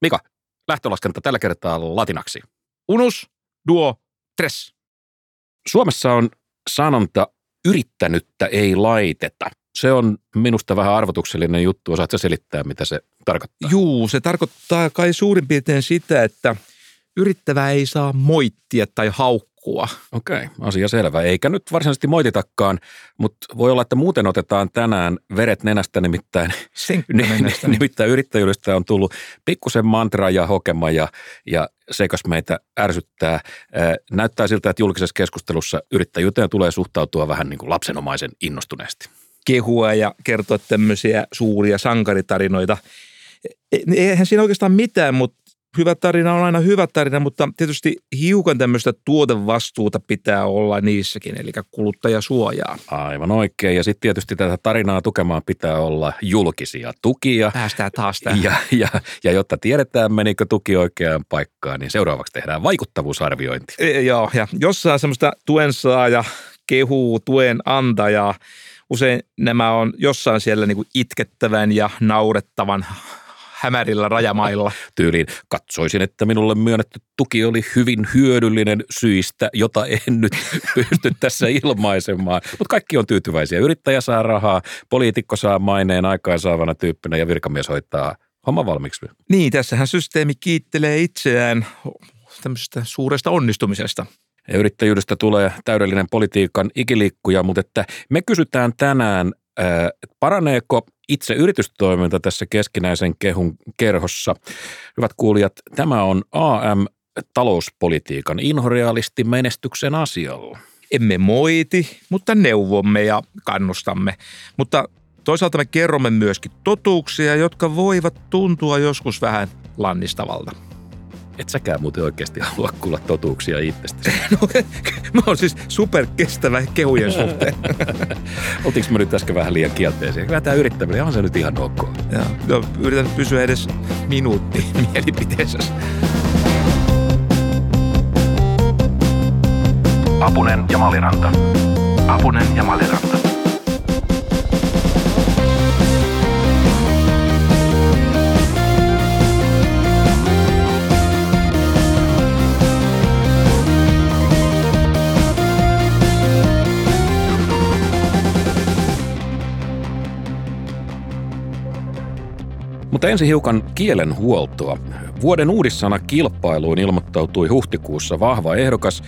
Mika, lähtölaskenta tällä kertaa latinaksi. Unus, duo, tres. Suomessa on sanonta yrittänyttä ei laiteta. Se on minusta vähän arvotuksellinen juttu. Osaatko selittää, mitä se tarkoittaa? Juu, se tarkoittaa kai suurin piirtein sitä, että yrittävä ei saa moittia tai haukkua. Okei, asia selvä. Eikä nyt varsinaisesti moititakaan, mutta voi olla, että muuten otetaan tänään veret nenästä nimittäin. Senkkanenästä. nimittäin yrittäjyydestä on tullut pikkusen mantra ja hokema ja, ja sekas meitä ärsyttää. Ää, Näyttää siltä, että julkisessa keskustelussa yrittäjyyteen tulee suhtautua vähän niin kuin lapsenomaisen innostuneesti. Kehua ja kertoa tämmöisiä suuria sankaritarinoita. E- Eihän siinä oikeastaan mitään, mutta hyvä tarina on aina hyvä tarina, mutta tietysti hiukan tämmöistä tuotevastuuta pitää olla niissäkin, eli kuluttajasuojaa. Aivan oikein. Ja sitten tietysti tätä tarinaa tukemaan pitää olla julkisia tukia. Päästään taas tähän. Ja, ja, ja jotta tiedetään, menikö tuki oikeaan paikkaan, niin seuraavaksi tehdään vaikuttavuusarviointi. E, joo, ja jossain semmoista tuen saaja kehuu tuen antajaa. Usein nämä on jossain siellä niin kuin itkettävän ja naurettavan hämärillä rajamailla. Tyyliin katsoisin, että minulle myönnetty tuki oli hyvin hyödyllinen syistä, jota en nyt pysty tässä ilmaisemaan. Mutta kaikki on tyytyväisiä. Yrittäjä saa rahaa, poliitikko saa maineen aikaansaavana tyyppinä ja virkamies hoitaa homma valmiiksi. Niin, tässähän systeemi kiittelee itseään tämmöisestä suuresta onnistumisesta. Ja yrittäjyydestä tulee täydellinen politiikan ikiliikkuja, mutta että me kysytään tänään, ää, että paraneeko itse yritystoiminta tässä keskinäisen kehun kerhossa. Hyvät kuulijat, tämä on AM talouspolitiikan inhorealisti menestyksen asialla. Emme moiti, mutta neuvomme ja kannustamme. Mutta toisaalta me kerromme myöskin totuuksia, jotka voivat tuntua joskus vähän lannistavalta. Et säkään muuten oikeasti halua kuulla totuuksia itsestäsi. No, mä oon siis superkestävä kehujen suhteen. Oltiinko me nyt äsken vähän liian kielteisiä? Kyllä tämä yrittäminen on se nyt ihan ok. Ja, no, yritän pysyä edes minuutti mielipiteessä. Apunen ja Maliranta. Apunen ja Maliranta. Mutta ensin hiukan kielenhuoltoa. Vuoden uudissana kilpailuun ilmoittautui huhtikuussa vahva ehdokas.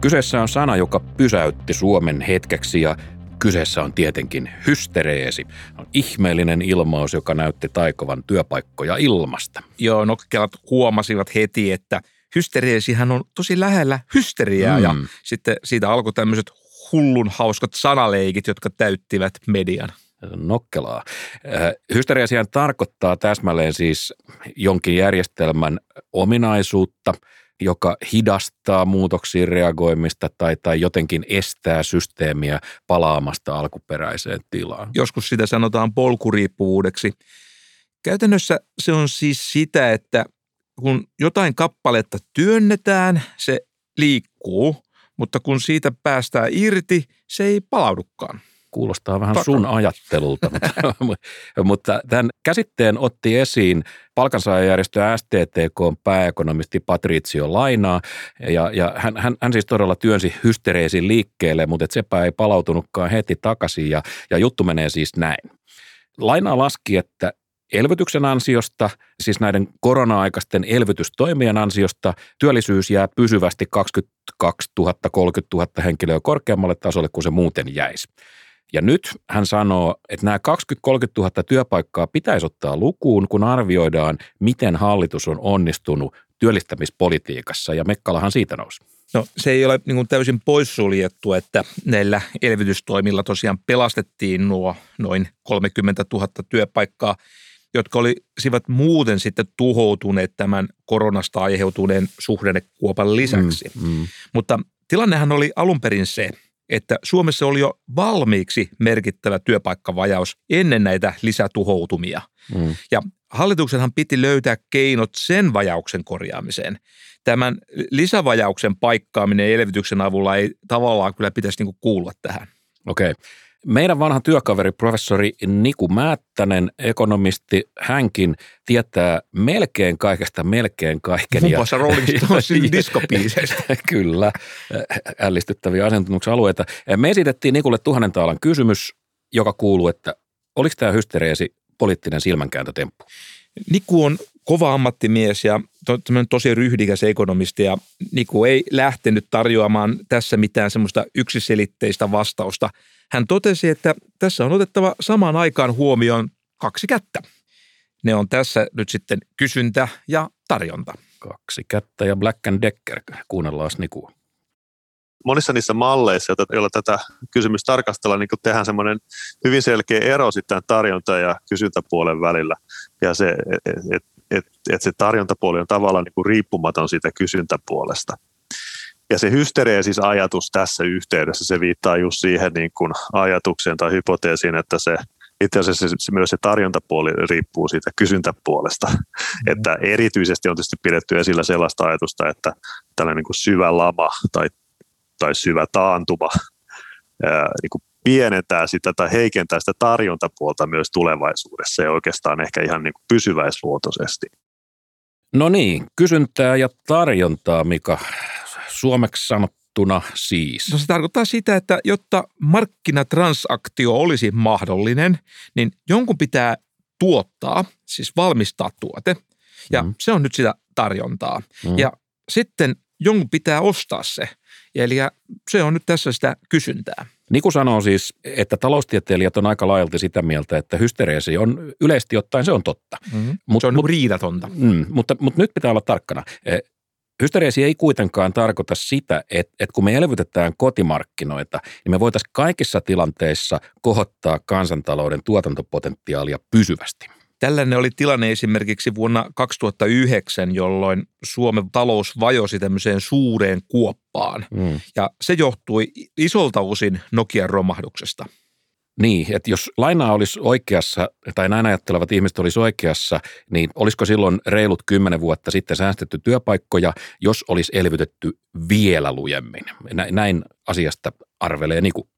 Kyseessä on sana, joka pysäytti Suomen hetkeksi ja kyseessä on tietenkin hystereesi. On ihmeellinen ilmaus, joka näytti taikovan työpaikkoja ilmasta. Joo, nokkelat huomasivat heti, että hystereesihän on tosi lähellä hysteriaa Mm. ja sitten siitä alkoi tämmöiset hullun hauskat sanaleikit, jotka täyttivät median. Nokkelaa. Äh, Hystereasian tarkoittaa täsmälleen siis jonkin järjestelmän ominaisuutta, joka hidastaa muutoksiin reagoimista tai, tai jotenkin estää systeemiä palaamasta alkuperäiseen tilaan. Joskus sitä sanotaan polkuriippuvuudeksi. Käytännössä se on siis sitä, että kun jotain kappaletta työnnetään, se liikkuu, mutta kun siitä päästään irti, se ei palaudukaan. Kuulostaa vähän Taka- sun ajattelulta, mutta, mutta tämän käsitteen otti esiin palkansaajajärjestö STTK pääekonomisti Patricio Lainaa, ja, ja hän, hän, hän siis todella työnsi hystereesin liikkeelle, mutta et sepä ei palautunutkaan heti takaisin, ja, ja juttu menee siis näin. Lainaa laski, että elvytyksen ansiosta, siis näiden korona-aikaisten elvytystoimien ansiosta, työllisyys jää pysyvästi 22 000, 30 000 henkilöä korkeammalle tasolle kuin se muuten jäisi. Ja nyt hän sanoo, että nämä 20-30 000 työpaikkaa pitäisi ottaa lukuun, kun arvioidaan, miten hallitus on onnistunut työllistämispolitiikassa, ja Mekkalahan siitä nousi. No se ei ole niin täysin poissuljettu, että näillä elvytystoimilla tosiaan pelastettiin nuo noin 30 000 työpaikkaa, jotka olisivat muuten sitten tuhoutuneet tämän koronasta aiheutuneen suhdannekuopan lisäksi. Mm, mm. Mutta tilannehan oli alun perin se, että Suomessa oli jo valmiiksi merkittävä työpaikkavajaus ennen näitä lisätuhoutumia. Mm. Ja hallituksenhan piti löytää keinot sen vajauksen korjaamiseen. Tämän lisävajauksen paikkaaminen elvytyksen avulla ei tavallaan kyllä pitäisi niin kuulua tähän. Okei. Meidän vanha työkaveri, professori Niku Määttänen, ekonomisti, hänkin tietää melkein kaikesta melkein kaiken. Muun muassa Rolling Stonesin diskopiiseistä. Kyllä, ällistyttäviä asiantuntemuksen Me esitettiin Nikulle tuhannen taalan kysymys, joka kuuluu, että oliko tämä hystereesi poliittinen silmänkääntötemppu? Niku on kova ammattimies ja to, tosi ryhdikäs ekonomisti ja Niku ei lähtenyt tarjoamaan tässä mitään semmoista yksiselitteistä vastausta. Hän totesi, että tässä on otettava samaan aikaan huomioon kaksi kättä. Ne on tässä nyt sitten kysyntä ja tarjonta. Kaksi kättä ja Black and Decker. Kuunnellaan Nikua monissa niissä malleissa, joilla tätä kysymystä tarkastellaan, niin tehdään semmoinen hyvin selkeä ero sitten tarjonta- ja kysyntäpuolen välillä. Ja se, että et, et, se tarjontapuoli on tavallaan niin kuin riippumaton siitä kysyntäpuolesta. Ja se hystereesis ajatus tässä yhteydessä, se viittaa just siihen niin kuin ajatukseen tai hypoteesiin, että se itse asiassa se, myös se tarjontapuoli riippuu siitä kysyntäpuolesta. Mm-hmm. Että erityisesti on tietysti pidetty esillä sellaista ajatusta, että tällainen niin kuin syvä lama tai tai syvä taantuma ää, niin kuin pienentää sitä tai heikentää sitä tarjontapuolta myös tulevaisuudessa ja oikeastaan ehkä ihan niin kuin pysyväisluotoisesti. No niin, kysyntää ja tarjontaa, Mika. Suomeksi sanottuna siis. No se tarkoittaa sitä, että jotta markkinatransaktio olisi mahdollinen, niin jonkun pitää tuottaa, siis valmistaa tuote, ja mm. se on nyt sitä tarjontaa. Mm. Ja sitten jonkun pitää ostaa se. Eli se on nyt tässä sitä kysyntää. Niku sanoo siis, että taloustieteilijät on aika laajalti sitä mieltä, että hystereesi on yleisesti ottaen se on totta. Mm-hmm. Mut, se on mut, riidatonta. Mm, mutta, mutta nyt pitää olla tarkkana. E, hystereesi ei kuitenkaan tarkoita sitä, että, että kun me elvytetään kotimarkkinoita, niin me voitaisiin kaikissa tilanteissa kohottaa kansantalouden tuotantopotentiaalia pysyvästi. Tällainen oli tilanne esimerkiksi vuonna 2009, jolloin Suomen talous vajosi tämmöiseen suureen kuoppaan. Mm. Ja se johtui isolta osin Nokian romahduksesta. Niin, että jos lainaa olisi oikeassa, tai näin ajattelevat ihmiset olisi oikeassa, niin olisiko silloin reilut kymmenen vuotta sitten säästetty työpaikkoja, jos olisi elvytetty vielä lujemmin? Näin asiasta arvelee Niku.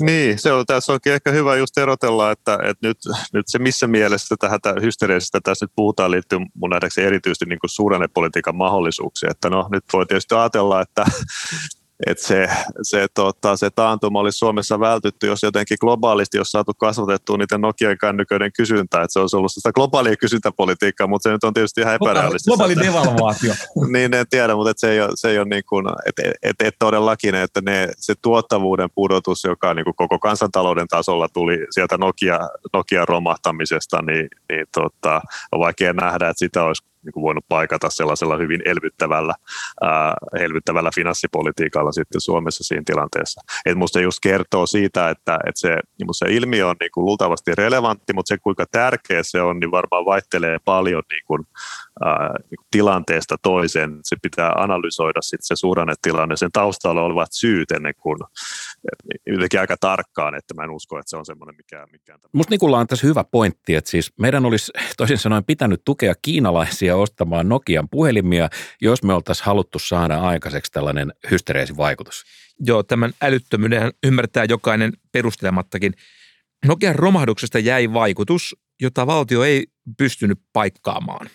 Niin, se on, tässä onkin ehkä hyvä just erotella, että, että nyt, nyt se missä mielessä tähän hysteerisistä tässä nyt puhutaan liittyy mun nähdäkseni erityisesti niin suhdannepolitiikan mahdollisuuksia. Että no nyt voi tietysti ajatella, että että se, se, tota, se taantuma olisi Suomessa vältytty, jos jotenkin globaalisti olisi saatu kasvatettua niiden Nokian kännyköiden kysyntää, että se olisi ollut sitä globaalia kysyntäpolitiikkaa, mutta se nyt on tietysti ihan epärealistista. Globaali devalvaatio. niin, en tiedä, mutta et se ei ole, se ei ole niin kuin, että et, et todellakin, että ne, se tuottavuuden pudotus, joka niin kuin koko kansantalouden tasolla tuli sieltä Nokia, Nokia romahtamisesta, niin, niin tota, on vaikea nähdä, että sitä olisi niin kuin voinut paikata sellaisella hyvin elvyttävällä, ää, elvyttävällä finanssipolitiikalla sitten Suomessa siinä tilanteessa. Et musta just kertoo siitä, että, että se, niin se ilmiö on niin kuin luultavasti relevantti, mutta se kuinka tärkeä se on, niin varmaan vaihtelee paljon niin kuin, ää, niin kuin tilanteesta toiseen. Se pitää analysoida sitten se suhdannetilanne, sen taustalla olevat syyt ennen kuin jotenkin aika tarkkaan, että mä en usko, että se on semmoinen mikä... mikä Musta Nikulla on tässä hyvä pointti, että siis meidän olisi toisin sanoen pitänyt tukea kiinalaisia ostamaan Nokian puhelimia, jos me oltaisiin haluttu saada aikaiseksi tällainen hystereesivaikutus. Joo, tämän älyttömyyden ymmärtää jokainen perustelemattakin. Nokian romahduksesta jäi vaikutus, jota valtio ei pystynyt paikkaamaan.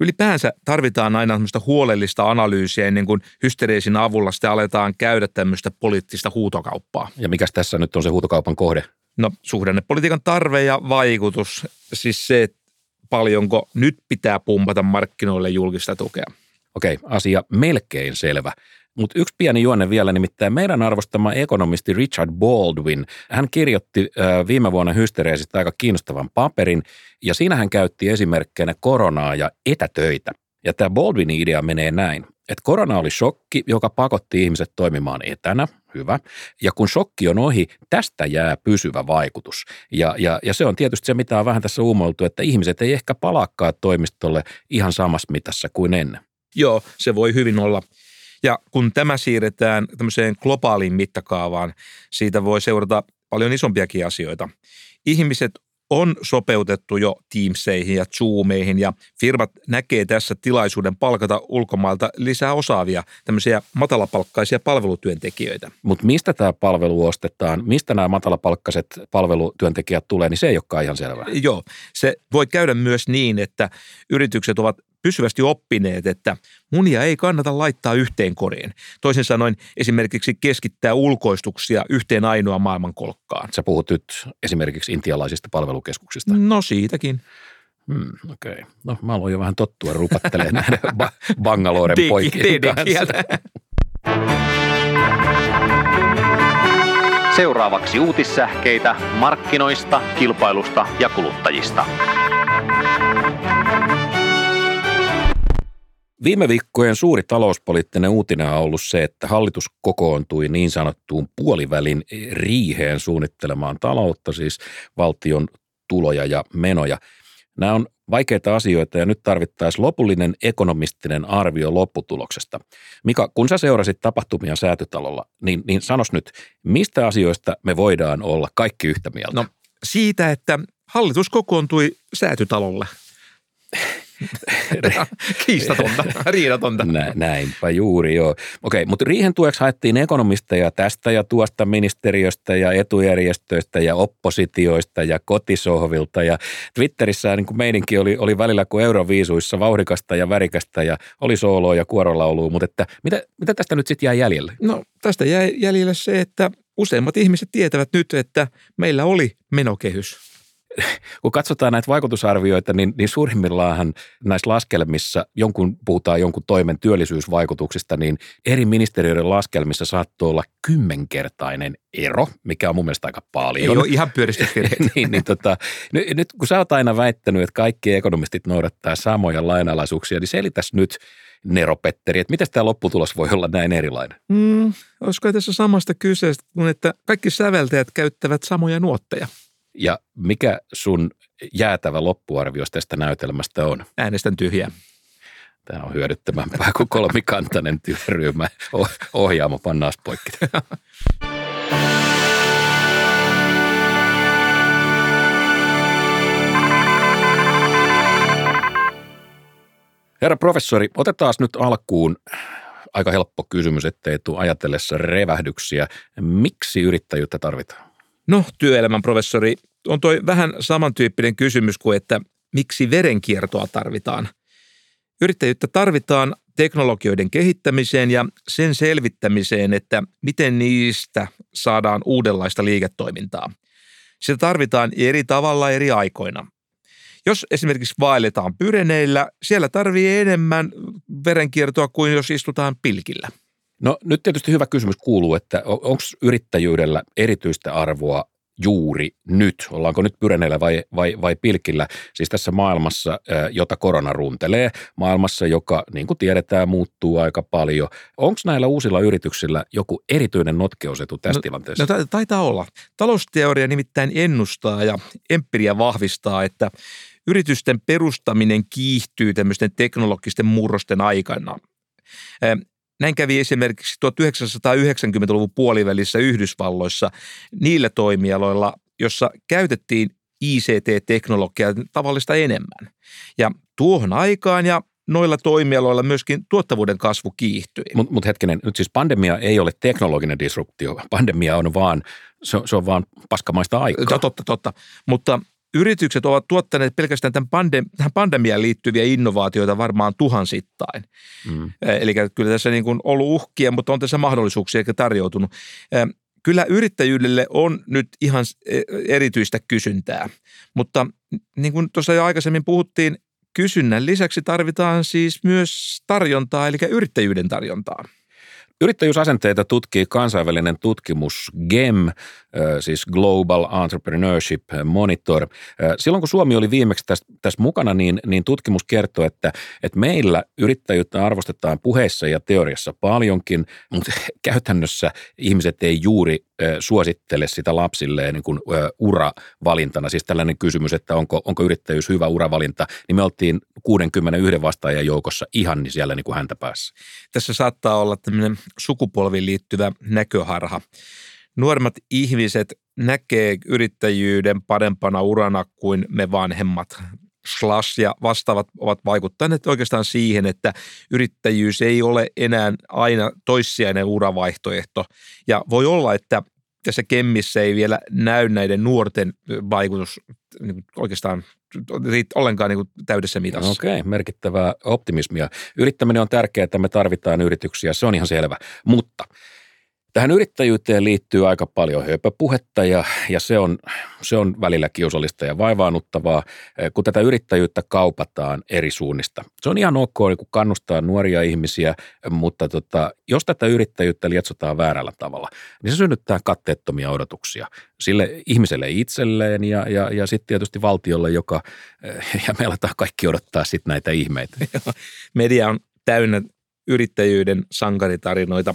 Ylipäänsä tarvitaan aina semmoista huolellista analyysiä ennen kuin hystereesin avulla sitten aletaan käydä tämmöistä poliittista huutokauppaa. Ja mikä tässä nyt on se huutokaupan kohde? No suhdannepolitiikan tarve ja vaikutus, siis se, että paljonko nyt pitää pumpata markkinoille julkista tukea. Okei, asia melkein selvä. Mutta yksi pieni juonne vielä, nimittäin meidän arvostama ekonomisti Richard Baldwin, hän kirjoitti viime vuonna hystereesistä aika kiinnostavan paperin, ja siinä hän käytti esimerkkeinä koronaa ja etätöitä. Ja tämä Baldwinin idea menee näin, että korona oli shokki, joka pakotti ihmiset toimimaan etänä, hyvä. Ja kun shokki on ohi, tästä jää pysyvä vaikutus. Ja, ja, ja se on tietysti se, mitä on vähän tässä uumoiltu, että ihmiset ei ehkä palakkaa toimistolle ihan samassa mitassa kuin ennen. Joo, se voi hyvin olla. Ja kun tämä siirretään tämmöiseen globaaliin mittakaavaan, siitä voi seurata paljon isompiakin asioita. Ihmiset on sopeutettu jo Teamseihin ja Zoomeihin ja firmat näkee tässä tilaisuuden palkata ulkomailta lisää osaavia tämmöisiä matalapalkkaisia palvelutyöntekijöitä. Mutta mistä tämä palvelu ostetaan, mistä nämä matalapalkkaiset palvelutyöntekijät tulee, niin se ei olekaan ihan selvää. Joo, se voi käydä myös niin, että yritykset ovat pysyvästi oppineet, että munia ei kannata laittaa yhteen koriin. Toisin sanoen esimerkiksi keskittää ulkoistuksia yhteen ainoa maailmankolkkaan. Sä puhut nyt esimerkiksi intialaisista palvelukeskuksista. No siitäkin. Hmm, Okei. Okay. No mä aloin jo vähän tottua rupattelemaan näiden ba- Bangaloren poikien kanssa. Seuraavaksi uutissähkeitä markkinoista, kilpailusta ja kuluttajista. Viime viikkojen suuri talouspoliittinen uutinen on ollut se, että hallitus kokoontui niin sanottuun puolivälin riiheen suunnittelemaan taloutta, siis valtion tuloja ja menoja. Nämä on vaikeita asioita ja nyt tarvittaisiin lopullinen ekonomistinen arvio lopputuloksesta. Mika, kun sä seurasit tapahtumia säätytalolla, niin, niin sanos nyt, mistä asioista me voidaan olla kaikki yhtä mieltä? No siitä, että hallitus kokoontui säätytalolle. Kiistatonta, riidatonta. Nä, näinpä juuri, joo. Okei, mutta riihen tueksi haettiin ekonomisteja tästä ja tuosta ministeriöstä ja etujärjestöistä ja oppositioista ja kotisohvilta. Ja Twitterissä niin kuin meininki oli, oli välillä kuin Euroviisuissa vauhdikasta ja värikästä ja oli sooloa ja kuorolaulua, mutta että mitä, mitä tästä nyt sitten jäi jäljelle? No tästä jäi jäljelle se, että useimmat ihmiset tietävät nyt, että meillä oli menokehys kun katsotaan näitä vaikutusarvioita, niin, niin suurimmillaan näissä laskelmissa, jonkun, puhutaan jonkun toimen työllisyysvaikutuksista, niin eri ministeriöiden laskelmissa saattoi olla kymmenkertainen ero, mikä on mun mielestä aika paljon. Ei ole ihan pyöristysvirheet. niin, niin tota, nyt, nyt kun sä oot aina väittänyt, että kaikki ekonomistit noudattaa samoja lainalaisuuksia, niin selitäs nyt Nero Petteri, että miten tämä lopputulos voi olla näin erilainen? Mm, olisiko tässä samasta kyseestä kuin, että kaikki säveltäjät käyttävät samoja nuotteja? Ja mikä sun jäätävä loppuarvios tästä näytelmästä on? Äänestän tyhjää. Tämä on hyödyttömämpää kuin kolmikantainen työryhmä. Ohjaamo pannaas poikki. Herra professori, otetaan nyt alkuun aika helppo kysymys, ettei tule ajatellessa revähdyksiä. Miksi yrittäjyyttä tarvitaan? No, työelämän professori, on toi vähän samantyyppinen kysymys kuin, että miksi verenkiertoa tarvitaan. Yrittäjyyttä tarvitaan teknologioiden kehittämiseen ja sen selvittämiseen, että miten niistä saadaan uudenlaista liiketoimintaa. Sitä tarvitaan eri tavalla eri aikoina. Jos esimerkiksi vaelletaan pyreneillä, siellä tarvii enemmän verenkiertoa kuin jos istutaan pilkillä. No nyt tietysti hyvä kysymys kuuluu, että onko yrittäjyydellä erityistä arvoa juuri nyt? Ollaanko nyt pyreneillä vai, vai, vai pilkillä? Siis tässä maailmassa, jota korona runtelee, maailmassa, joka niin kuin tiedetään muuttuu aika paljon. Onko näillä uusilla yrityksillä joku erityinen notkeusetu tässä no, tilanteessa? No taitaa olla. Talousteoria nimittäin ennustaa ja empiria vahvistaa, että yritysten perustaminen kiihtyy tämmöisten teknologisten murrosten aikana. Näin kävi esimerkiksi 1990-luvun puolivälissä Yhdysvalloissa niillä toimialoilla, jossa käytettiin ICT-teknologiaa tavallista enemmän. Ja tuohon aikaan ja noilla toimialoilla myöskin tuottavuuden kasvu kiihtyi. Mutta mut hetkinen, nyt siis pandemia ei ole teknologinen disruptio. Pandemia on vaan, se, se on vaan paskamaista aikaa. Totta, totta. Mutta yritykset ovat tuottaneet pelkästään tämän pandem- tähän pandemiaan liittyviä innovaatioita varmaan tuhansittain. Mm. Eli kyllä tässä niin kuin ollut uhkia, mutta on tässä mahdollisuuksia eikä tarjoutunut. Kyllä yrittäjyydelle on nyt ihan e, erityistä kysyntää, mutta niin kuin tuossa jo aikaisemmin puhuttiin, kysynnän lisäksi tarvitaan siis myös tarjontaa, eli yrittäjyyden tarjontaa. Yrittäjyysasenteita tutkii kansainvälinen tutkimus GEM, siis Global Entrepreneurship Monitor. Silloin kun Suomi oli viimeksi tässä, tässä mukana, niin, niin tutkimus kertoo, että, että meillä yrittäjyyttä arvostetaan puheissa ja teoriassa paljonkin, mutta käytännössä ihmiset ei juuri suosittele sitä lapsilleen niin kuin uravalintana. Siis tällainen kysymys, että onko, onko yrittäjyys hyvä uravalinta, niin me oltiin 61 vastaajan joukossa ihan niin siellä niin kuin häntä päässä. Tässä saattaa olla tämmöinen sukupolviin liittyvä näköharha. Nuoremmat ihmiset näkee yrittäjyyden parempana urana kuin me vanhemmat. Slash ja vastaavat ovat vaikuttaneet oikeastaan siihen, että yrittäjyys ei ole enää aina toissijainen uravaihtoehto. Ja voi olla, että tässä Kemmissä ei vielä näy näiden nuorten vaikutus niin oikeastaan ollenkaan niin täydessä mitassa. Okei, merkittävää optimismia. Yrittäminen on tärkeää, että me tarvitaan yrityksiä, se on ihan selvä. Mutta Tähän yrittäjyyteen liittyy aika paljon höpöpuhetta ja, ja se, on, se on välillä kiusallista ja vaivaannuttavaa, eh, kun tätä yrittäjyyttä kaupataan eri suunnista. Se on ihan ok niin kannustaa nuoria ihmisiä, mutta tota, jos tätä yrittäjyyttä lietsotaan väärällä tavalla, niin se synnyttää katteettomia odotuksia sille ihmiselle itselleen ja, ja, ja sitten tietysti valtiolle, joka, eh, ja me aletaan kaikki odottaa sitten näitä ihmeitä. Media on täynnä yrittäjyyden sankaritarinoita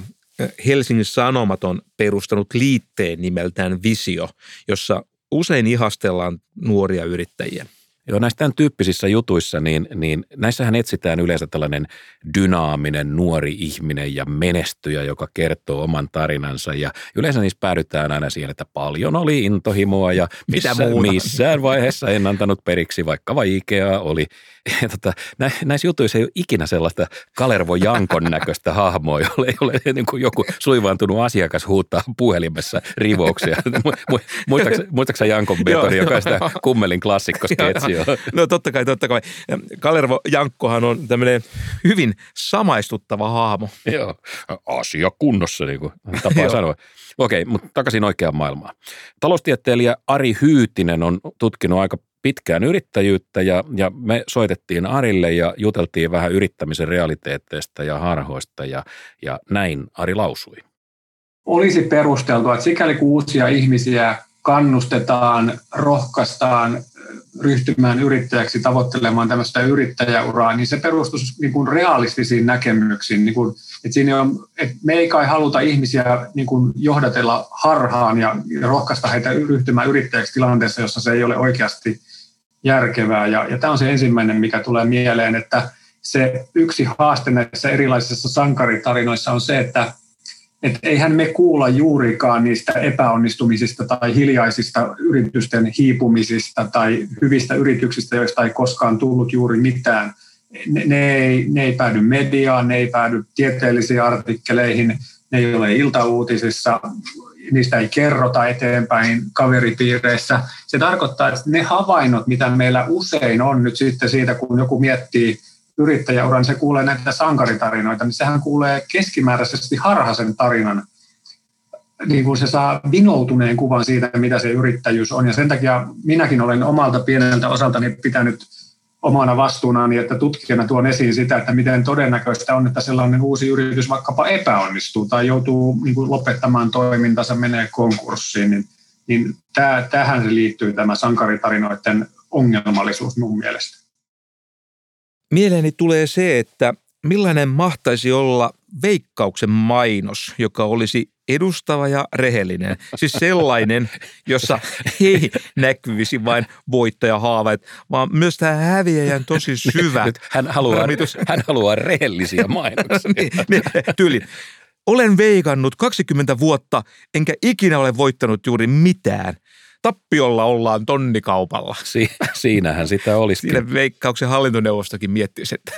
Helsingin Sanomat on perustanut liitteen nimeltään Visio, jossa usein ihastellaan nuoria yrittäjiä. Joo, näissä tämän tyyppisissä jutuissa, niin, niin näissähän etsitään yleensä tällainen dynaaminen nuori ihminen ja menestyjä, joka kertoo oman tarinansa. Ja yleensä niissä päädytään aina siihen, että paljon oli intohimoa ja missä, Mitä missään vaiheessa en antanut periksi, vaikka vaikeaa oli. Ja tota, nä, näissä jutuissa ei ole ikinä sellaista Kalervo Jankon näköistä hahmoa, jolle ei ole niin kuin joku suivaantunut asiakas huuttaa puhelimessa rivouksia. Muistaaksä Jankon betoni, joka sitä kummelin klassikkosketsi? No totta kai, totta kai. Kalervo Jankkohan on tämmöinen hyvin samaistuttava hahmo. Joo, asia kunnossa, niin kuin tapaa sanoa. Okei, mutta takaisin oikeaan maailmaan. Taloustieteilijä Ari Hyytinen on tutkinut aika pitkään yrittäjyyttä ja, ja me soitettiin Arille ja juteltiin vähän yrittämisen realiteetteista ja harhoista ja, ja näin Ari lausui. Olisi perusteltua, että sikäli kun uusia ihmisiä kannustetaan, rohkaistaan ryhtymään yrittäjäksi tavoittelemaan tämmöistä yrittäjäuraa, niin se perustuisi niin kuin realistisiin näkemyksiin. Niin kuin, että siinä on, että me ei kai haluta ihmisiä niin kuin johdatella harhaan ja rohkaista heitä ryhtymään yrittäjäksi tilanteessa, jossa se ei ole oikeasti järkevää. Ja, ja tämä on se ensimmäinen, mikä tulee mieleen, että se yksi haaste näissä erilaisissa sankaritarinoissa on se, että että eihän me kuulla juurikaan niistä epäonnistumisista tai hiljaisista yritysten hiipumisista tai hyvistä yrityksistä, joista ei koskaan tullut juuri mitään. Ne, ne, ei, ne ei päädy mediaan, ne ei päädy tieteellisiin artikkeleihin, ne ei ole iltauutisissa, niistä ei kerrota eteenpäin kaveripiireissä. Se tarkoittaa, että ne havainnot, mitä meillä usein on nyt sitten siitä, kun joku miettii yrittäjäuran, se kuulee näitä sankaritarinoita, niin sehän kuulee keskimääräisesti harhaisen tarinan. Niin kuin se saa vinoutuneen kuvan siitä, mitä se yrittäjyys on. Ja sen takia minäkin olen omalta pieneltä osaltani pitänyt omana vastuunani, että tutkijana tuon esiin sitä, että miten todennäköistä on, että sellainen uusi yritys vaikkapa epäonnistuu tai joutuu niin kuin lopettamaan toimintansa, menee konkurssiin, niin, niin tähän se liittyy tämä sankaritarinoiden ongelmallisuus mun mielestä. Mieleeni tulee se, että millainen mahtaisi olla veikkauksen mainos, joka olisi edustava ja rehellinen. Siis sellainen, jossa ei näkyisi vain voittajahaaveet, vaan myös tämä häviäjän tosi syvä. Nyt hän, haluaa, hän haluaa rehellisiä mainoksia. niin, niin. Olen veikannut 20 vuotta, enkä ikinä ole voittanut juuri mitään tappiolla ollaan tonnikaupalla. Si- siinähän sitä olisi. Siinä veikkauksen hallintoneuvostokin miettisi, että...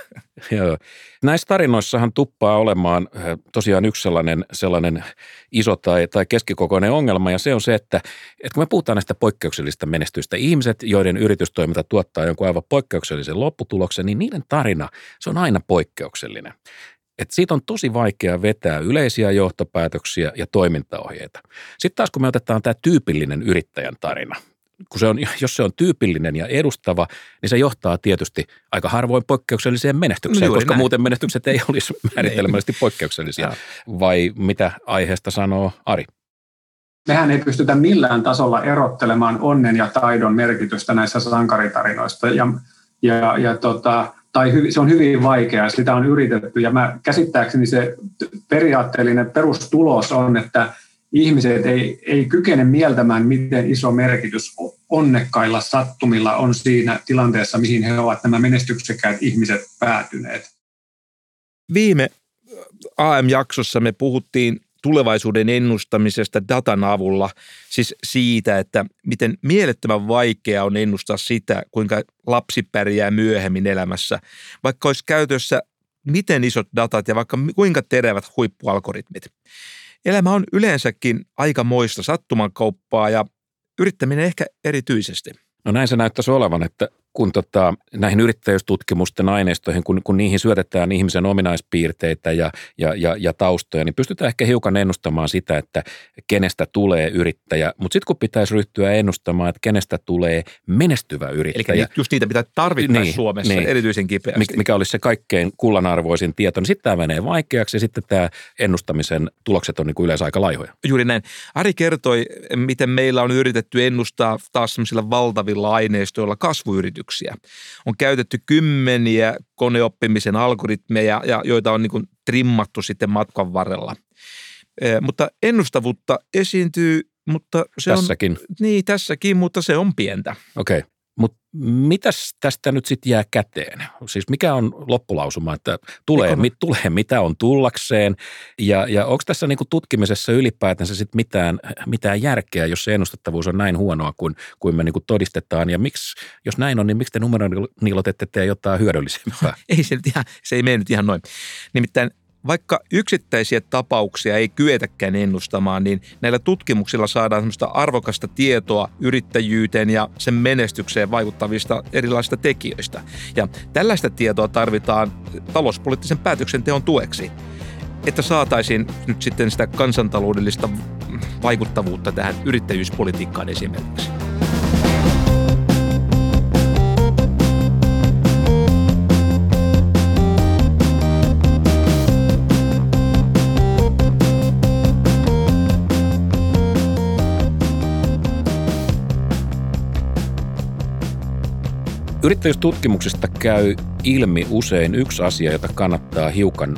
Joo. Näissä tarinoissahan tuppaa olemaan äh, tosiaan yksi sellainen, sellainen iso tai, tai keskikokoinen ongelma, ja se on se, että, että kun me puhutaan näistä poikkeuksellisista menestyistä, ihmiset, joiden yritystoiminta tuottaa jonkun aivan poikkeuksellisen lopputuloksen, niin niiden tarina, se on aina poikkeuksellinen että siitä on tosi vaikea vetää yleisiä johtopäätöksiä ja toimintaohjeita. Sitten taas kun me otetaan tämä tyypillinen yrittäjän tarina, kun se on, jos se on tyypillinen ja edustava, niin se johtaa tietysti aika harvoin poikkeukselliseen menestykseen, no koska näin. muuten menestykset ei olisi määritelmällisesti poikkeuksellisia. Vai mitä aiheesta sanoo Ari? Mehän ei pystytä millään tasolla erottelemaan onnen ja taidon merkitystä näissä sankaritarinoista. Ja, ja, ja tota, tai se on hyvin vaikeaa, sitä on yritetty ja mä käsittääkseni se periaatteellinen perustulos on, että ihmiset ei, ei kykene mieltämään, miten iso merkitys onnekkailla sattumilla on siinä tilanteessa, mihin he ovat nämä menestyksekkäät ihmiset päätyneet. Viime AM-jaksossa me puhuttiin tulevaisuuden ennustamisesta datan avulla, siis siitä, että miten mielettömän vaikea on ennustaa sitä, kuinka lapsi pärjää myöhemmin elämässä, vaikka olisi käytössä miten isot datat ja vaikka kuinka terävät huippualgoritmit. Elämä on yleensäkin aika moista sattumankauppaa ja yrittäminen ehkä erityisesti. No näin se näyttäisi olevan, että kun tota, näihin yrittäjyystutkimusten aineistoihin, kun, kun niihin syötetään ihmisen ominaispiirteitä ja, ja, ja, ja taustoja, niin pystytään ehkä hiukan ennustamaan sitä, että kenestä tulee yrittäjä. Mutta sitten kun pitäisi ryhtyä ennustamaan, että kenestä tulee menestyvä yrittäjä. Eli just niitä pitää tarvittaisi niin, Suomessa niin, erityisen kipeästi. Mikä olisi se kaikkein kullanarvoisin tieto, niin sitten tämä menee vaikeaksi ja sitten tämä ennustamisen tulokset on niin kuin yleensä aika laihoja. Juuri näin. Ari kertoi, miten meillä on yritetty ennustaa taas sellaisilla valtavilla aineistoilla kasvuyrityksiä kysymyksiä. On käytetty kymmeniä koneoppimisen algoritmeja, ja, joita on niin kuin trimmattu sitten matkan varrella. Mutta ennustavuutta esiintyy, mutta se tässäkin. on... Niin, tässäkin, mutta se on pientä. Okei. Okay. Mitäs tästä nyt sitten jää käteen? Siis mikä on loppulausuma, että tulee, mit, tulee mitä on tullakseen ja, ja onko tässä niinku tutkimisessa ylipäätänsä sit mitään, mitään järkeä, jos se ennustettavuus on näin huonoa kuin, kuin me niinku todistetaan ja miksi, jos näin on, niin miksi te numeroniilot ette tee jotain hyödyllisempää? ei se, ihan, se ei mene nyt ihan noin. Nimittäin vaikka yksittäisiä tapauksia ei kyetäkään ennustamaan, niin näillä tutkimuksilla saadaan semmoista arvokasta tietoa yrittäjyyteen ja sen menestykseen vaikuttavista erilaisista tekijöistä. Ja tällaista tietoa tarvitaan talouspoliittisen päätöksenteon tueksi, että saataisiin nyt sitten sitä kansantaloudellista vaikuttavuutta tähän yrittäjyyspolitiikkaan esimerkiksi. Yrittäjyystutkimuksista käy ilmi usein yksi asia, jota kannattaa hiukan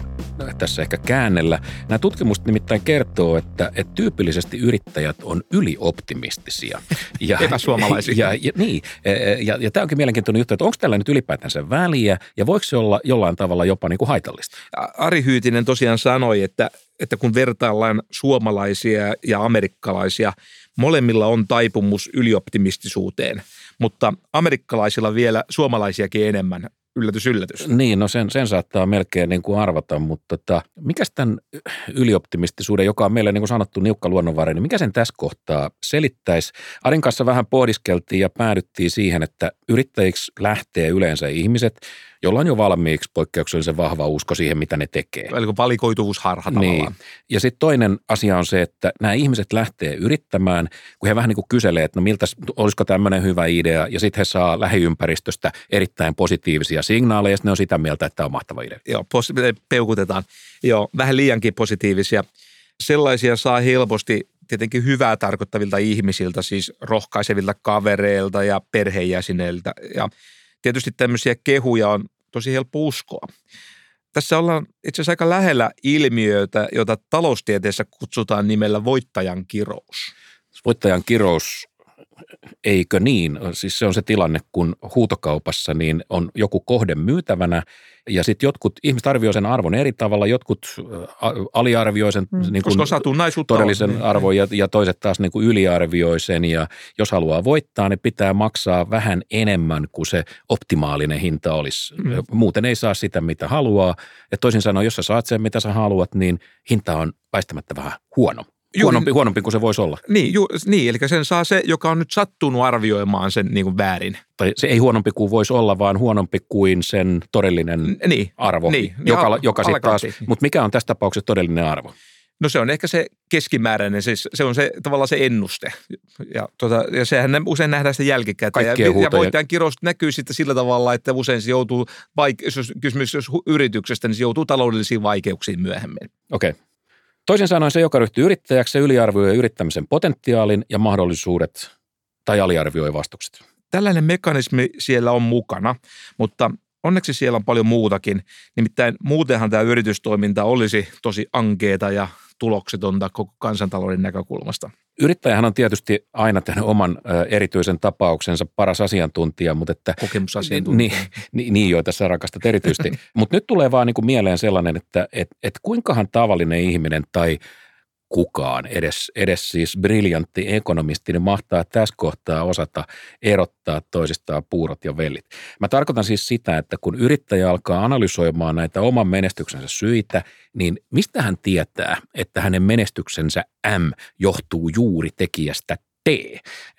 tässä ehkä käännellä. Nämä tutkimukset nimittäin kertoo, että, että tyypillisesti yrittäjät on ylioptimistisia. Ja, Epäsuomalaisia. Ja, ja, niin, ja, ja, ja tämä onkin mielenkiintoinen juttu, että onko tällä nyt ylipäätänsä väliä ja voiko se olla jollain tavalla jopa niin kuin haitallista? Ari Hyytinen tosiaan sanoi, että, että kun vertaillaan suomalaisia ja amerikkalaisia, molemmilla on taipumus ylioptimistisuuteen – mutta amerikkalaisilla vielä suomalaisiakin enemmän. Yllätys, yllätys. Niin, no sen, sen saattaa melkein niin kuin arvata, mutta tota, mikä tämän ylioptimistisuuden, joka on meille niin kuin sanottu niukka luonnonvarainen, niin mikä sen tässä kohtaa selittäisi? Arin kanssa vähän pohdiskeltiin ja päädyttiin siihen, että yrittäjiksi lähtee yleensä ihmiset – jolla on jo valmiiksi poikkeuksellisen vahva usko siihen, mitä ne tekee. Eli valikoituvuusharha niin. tavallaan. Ja sitten toinen asia on se, että nämä ihmiset lähtee yrittämään, kun he vähän niin kuin kyselee, että no miltä, olisiko tämmöinen hyvä idea, ja sitten he saa lähiympäristöstä erittäin positiivisia signaaleja, ja ne on sitä mieltä, että tämä on mahtava idea. Joo, pos- peukutetaan. Joo, vähän liiankin positiivisia. Sellaisia saa helposti tietenkin hyvää tarkoittavilta ihmisiltä, siis rohkaisevilta kavereilta ja perheenjäseniltä. Ja tietysti tämmöisiä kehuja on tosi helppo uskoa. Tässä ollaan itse asiassa aika lähellä ilmiöitä, jota taloustieteessä kutsutaan nimellä voittajan kirous. Voittajan kirous eikö niin? Siis se on se tilanne, kun huutokaupassa niin on joku kohde myytävänä ja sitten jotkut ihmiset arvioi sen arvon eri tavalla, jotkut aliarvioi sen mm, niin kuin todellisen niin, arvon ja, ja toiset taas niin kuin yliarvioi sen ja jos haluaa voittaa, niin pitää maksaa vähän enemmän kuin se optimaalinen hinta olisi. Mm. Muuten ei saa sitä, mitä haluaa. Ja toisin sanoen, jos sä saat sen, mitä sä haluat, niin hinta on väistämättä vähän huono. Huonompi, huonompi kuin se voisi olla. Niin, ju, niin, eli sen saa se, joka on nyt sattunut arvioimaan sen niin kuin väärin. Tai se ei huonompi kuin voisi olla, vaan huonompi kuin sen todellinen niin, arvo. Niin, joka, niin, joka sitten taas, mutta mikä on tässä tapauksessa todellinen arvo? No se on ehkä se keskimääräinen, siis se on se tavallaan se ennuste. Ja, tuota, ja sehän usein nähdään sitä jälkikäteen. Ja, ja voittajan kirous näkyy sitten sillä tavalla, että usein se joutuu, vaike- jos kysymys jos yrityksestä, niin se joutuu taloudellisiin vaikeuksiin myöhemmin. Okei. Okay. Toisin sanoen se, joka ryhtyy yrittäjäksi, se yliarvioi yrittämisen potentiaalin ja mahdollisuudet tai aliarvioi vastukset. Tällainen mekanismi siellä on mukana, mutta onneksi siellä on paljon muutakin. Nimittäin muutenhan tämä yritystoiminta olisi tosi ankeeta ja tuloksetonta koko kansantalouden näkökulmasta. Yrittäjähän on tietysti aina tehnyt oman erityisen tapauksensa, paras asiantuntija, mutta että... Kokemusasiantuntija. Niin, niin, niin joita sä rakastat erityisesti. mutta nyt tulee vaan niin kuin mieleen sellainen, että et, et kuinkahan tavallinen ihminen tai kukaan, edes, edes siis briljantti ekonomisti, niin mahtaa tässä kohtaa osata erottaa toisistaan puurot ja vellit. Mä tarkoitan siis sitä, että kun yrittäjä alkaa analysoimaan näitä oman menestyksensä syitä, niin mistä hän tietää, että hänen menestyksensä M johtuu juuri tekijästä T?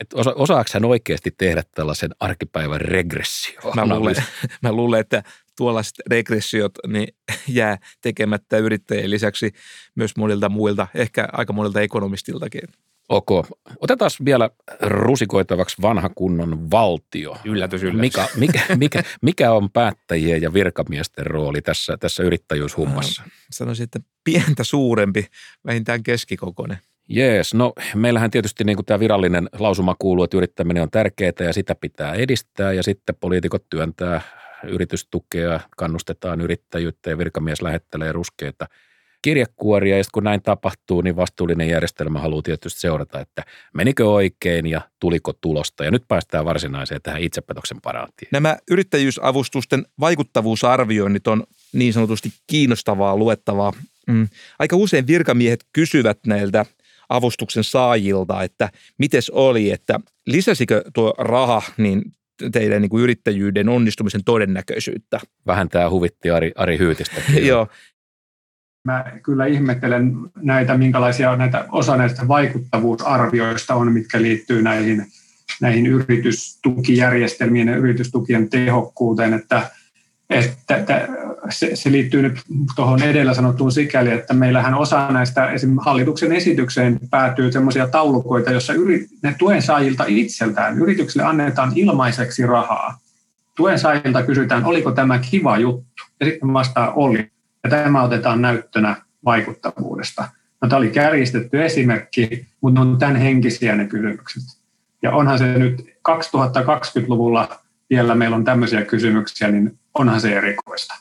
Että osa, osaako hän oikeasti tehdä tällaisen arkipäivän regressio? Mä luulen, mä luulen, että tuollaiset regressiot niin jää tekemättä yrittäjien lisäksi myös monilta muilta, ehkä aika monilta ekonomistiltakin. Ok. Otetaan vielä rusikoitavaksi vanha kunnon valtio. Yllätys, yllätys. Mikä, mikä, mikä, mikä on päättäjien ja virkamiesten rooli tässä, tässä yrittäjyyshummassa? Sanoisin, että pientä suurempi, vähintään keskikokoinen. Jees, no meillähän tietysti niin kuin tämä virallinen lausuma kuuluu, että yrittäminen on tärkeää ja sitä pitää edistää ja sitten poliitikot työntää yritystukea, kannustetaan yrittäjyyttä ja virkamies lähettelee ruskeita kirjekuoria ja kun näin tapahtuu, niin vastuullinen järjestelmä haluaa tietysti seurata, että menikö oikein ja tuliko tulosta. Ja nyt päästään varsinaiseen tähän itsepetoksen parantiin. Nämä yrittäjyysavustusten vaikuttavuusarvioinnit on niin sanotusti kiinnostavaa luettavaa. Mm. Aika usein virkamiehet kysyvät näiltä avustuksen saajilta, että mites oli, että lisäsikö tuo raha niin teidän niin kuin yrittäjyyden onnistumisen todennäköisyyttä. Vähentää huvitti Ari, Ari Hyytistä. Joo. Mä kyllä ihmettelen näitä, minkälaisia näitä, osa näistä vaikuttavuusarvioista on, mitkä liittyy näihin, näihin yritystukijärjestelmiin ja yritystukien tehokkuuteen, että, että, että se, se liittyy nyt tuohon edellä sanottuun sikäli, että meillähän osa näistä esim. hallituksen esitykseen päätyy sellaisia taulukoita, joissa yri, ne tuen saajilta itseltään, yrityksille annetaan ilmaiseksi rahaa. Tuen saajilta kysytään, oliko tämä kiva juttu, ja sitten vastaa oli. Ja tämä otetaan näyttönä vaikuttavuudesta. No, tämä oli kärjistetty esimerkki, mutta ne on tämän henkisiä ne kysymykset. Ja onhan se nyt 2020-luvulla vielä meillä on tämmöisiä kysymyksiä, niin onhan se erikoista.